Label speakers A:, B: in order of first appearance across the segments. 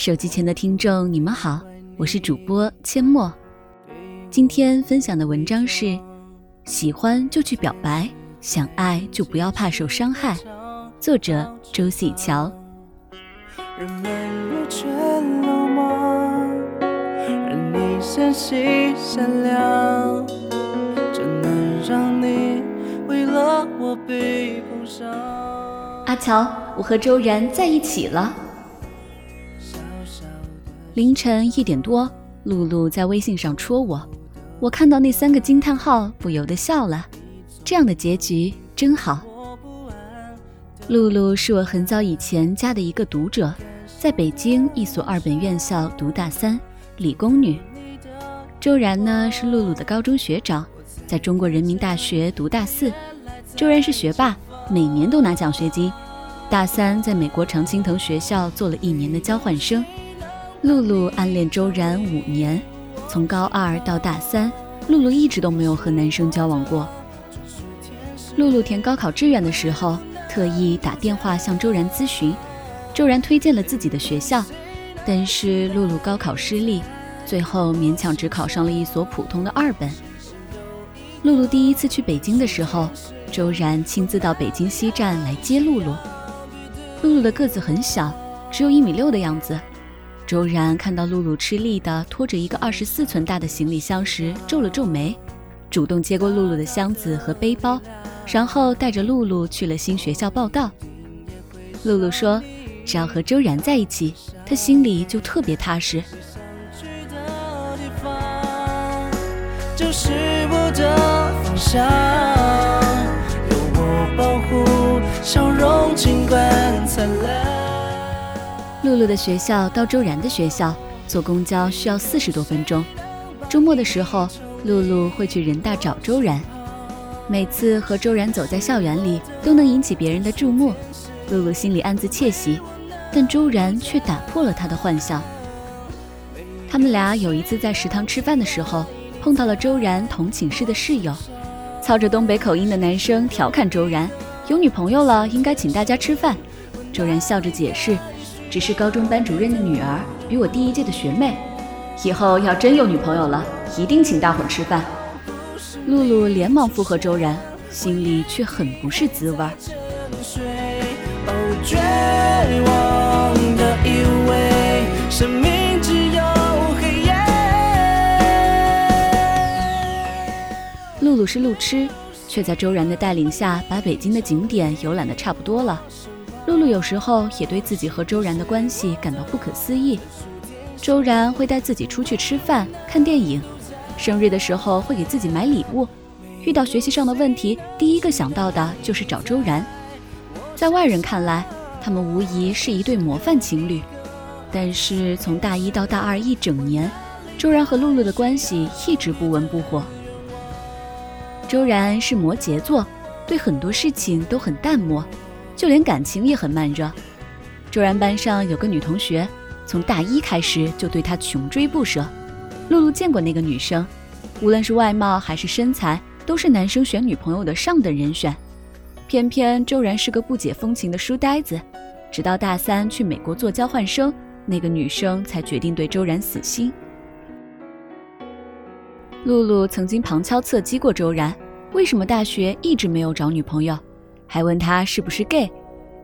A: 手机前的听众，你们好，我是主播阡陌。今天分享的文章是：喜欢就去表白，想爱就不要怕受伤害。作者周喜乔。阿乔，我和周然在一起了。凌晨一点多，露露在微信上戳我，我看到那三个惊叹号，不由得笑了。这样的结局真好。露露是我很早以前加的一个读者，在北京一所二本院校读大三，理工女。周然呢是露露的高中学长，在中国人民大学读大四。周然是学霸，每年都拿奖学金。大三在美国常青藤学校做了一年的交换生。露露暗恋周然五年，从高二到大三，露露一直都没有和男生交往过。露露填高考志愿的时候，特意打电话向周然咨询，周然推荐了自己的学校，但是露露高考失利，最后勉强只考上了一所普通的二本。露露第一次去北京的时候，周然亲自到北京西站来接露露。露露的个子很小，只有一米六的样子。周然看到露露吃力地拖着一个二十四寸大的行李箱时，皱了皱眉，主动接过露露的箱子和背包，然后带着露露去了新学校报道。露露说：“只要和周然在一起，她心里就特别踏实。”有我保护，笑容尽管灿烂。露露的学校到周然的学校坐公交需要四十多分钟。周末的时候，露露会去人大找周然。每次和周然走在校园里，都能引起别人的注目。露露心里暗自窃喜，但周然却打破了她的幻想。他们俩有一次在食堂吃饭的时候，碰到了周然同寝室的室友，操着东北口音的男生调侃周然：“有女朋友了，应该请大家吃饭。”周然笑着解释。只是高中班主任的女儿，比我第一届的学妹。以后要真有女朋友了，一定请大伙吃饭。露露连忙附和周然，心里却很不是滋味。露露是路痴，却在周然的带领下，把北京的景点游览的差不多了。露露有时候也对自己和周然的关系感到不可思议。周然会带自己出去吃饭、看电影，生日的时候会给自己买礼物，遇到学习上的问题，第一个想到的就是找周然。在外人看来，他们无疑是一对模范情侣。但是从大一到大二一整年，周然和露露的关系一直不温不火。周然是摩羯座，对很多事情都很淡漠。就连感情也很慢热。周然班上有个女同学，从大一开始就对他穷追不舍。露露见过那个女生，无论是外貌还是身材，都是男生选女朋友的上等人选。偏偏周然是个不解风情的书呆子，直到大三去美国做交换生，那个女生才决定对周然死心。露露曾经旁敲侧击过周然，为什么大学一直没有找女朋友？还问他是不是 gay，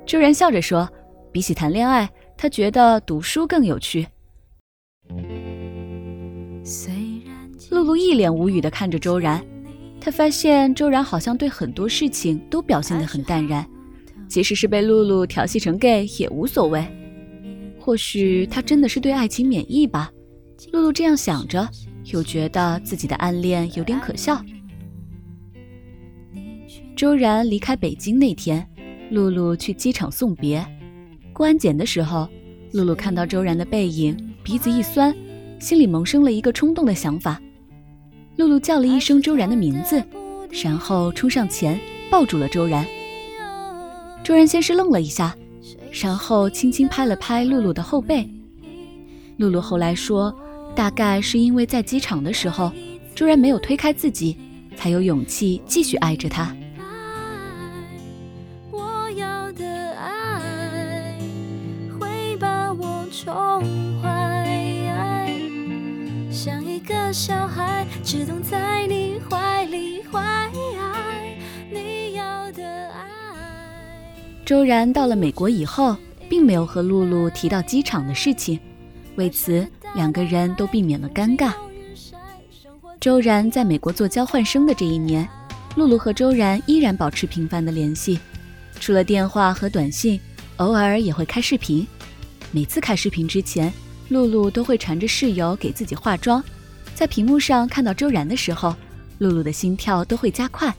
A: 周然笑着说：“比起谈恋爱，他觉得读书更有趣。”露露一脸无语地看着周然，她发现周然好像对很多事情都表现得很淡然，即使是被露露调戏成 gay 也无所谓。或许他真的是对爱情免疫吧？露露这样想着，又觉得自己的暗恋有点可笑。周然离开北京那天，露露去机场送别。过安检的时候，露露看到周然的背影，鼻子一酸，心里萌生了一个冲动的想法。露露叫了一声周然的名字，然后冲上前抱住了周然。周然先是愣了一下，然后轻轻拍了拍露露的后背。露露后来说，大概是因为在机场的时候，周然没有推开自己，才有勇气继续爱着他。
B: 只懂在你怀里怀你要的爱。
A: 周然到了美国以后，并没有和露露提到机场的事情，为此两个人都避免了尴尬。周然在美国做交换生的这一年，露露和周然依然保持频繁的联系，除了电话和短信，偶尔也会开视频。每次开视频之前，露露都会缠着室友给自己化妆。在屏幕上看到周然的时候，露露的心跳都会加快，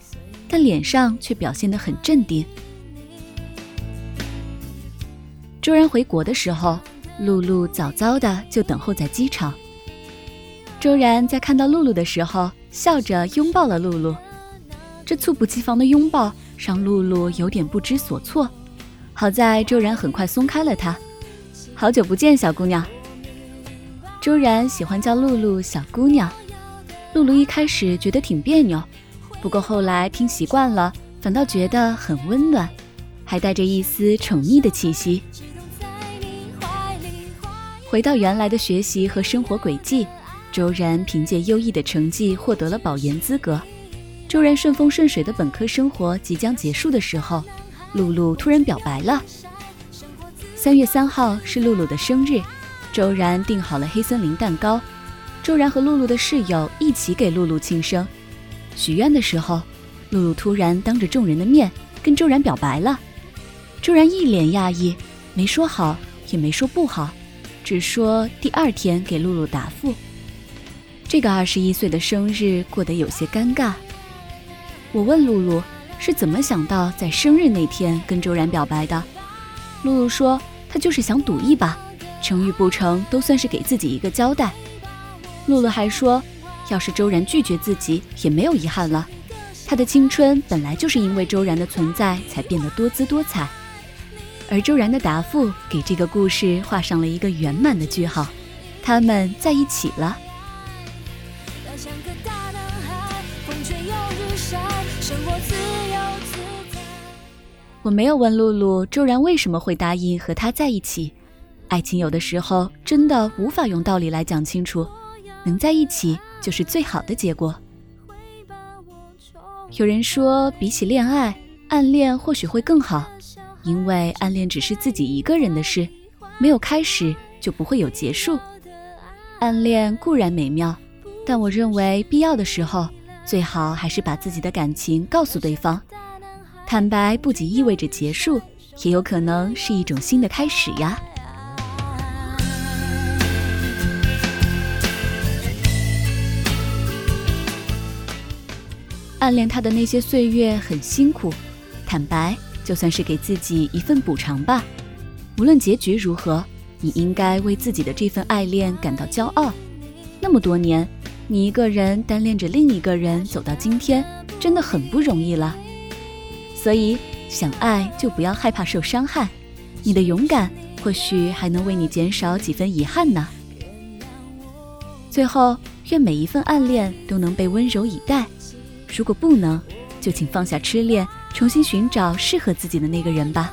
A: 但脸上却表现得很镇定。周然回国的时候，露露早早的就等候在机场。周然在看到露露的时候，笑着拥抱了露露。这猝不及防的拥抱让露露有点不知所措。好在周然很快松开了她。好久不见，小姑娘。周然喜欢叫露露小姑娘。露露一开始觉得挺别扭，不过后来听习惯了，反倒觉得很温暖，还带着一丝宠溺的气息。回到原来的学习和生活轨迹。周然凭借优异的成绩获得了保研资格。周然顺风顺水的本科生活即将结束的时候，露露突然表白了。三月三号是露露的生日，周然订好了黑森林蛋糕。周然和露露的室友一起给露露庆生。许愿的时候，露露突然当着众人的面跟周然表白了。周然一脸讶异，没说好，也没说不好，只说第二天给露露答复。这个二十一岁的生日过得有些尴尬。我问露露是怎么想到在生日那天跟周然表白的，露露说她就是想赌一把，成与不成都算是给自己一个交代。露露还说，要是周然拒绝自己也没有遗憾了，她的青春本来就是因为周然的存在才变得多姿多彩。而周然的答复给这个故事画上了一个圆满的句号，他们在一起了。我没有问露露周然为什么会答应和他在一起。爱情有的时候真的无法用道理来讲清楚，能在一起就是最好的结果。有人说，比起恋爱，暗恋或许会更好，因为暗恋只是自己一个人的事，没有开始就不会有结束。暗恋固然美妙，但我认为必要的时候。最好还是把自己的感情告诉对方，坦白不仅意味着结束，也有可能是一种新的开始呀。暗恋他的那些岁月很辛苦，坦白就算是给自己一份补偿吧。无论结局如何，你应该为自己的这份爱恋感到骄傲。那么多年。你一个人单恋着另一个人走到今天，真的很不容易了。所以想爱就不要害怕受伤害，你的勇敢或许还能为你减少几分遗憾呢。最后，愿每一份暗恋都能被温柔以待。如果不能，就请放下痴恋，重新寻找适合自己的那个人吧。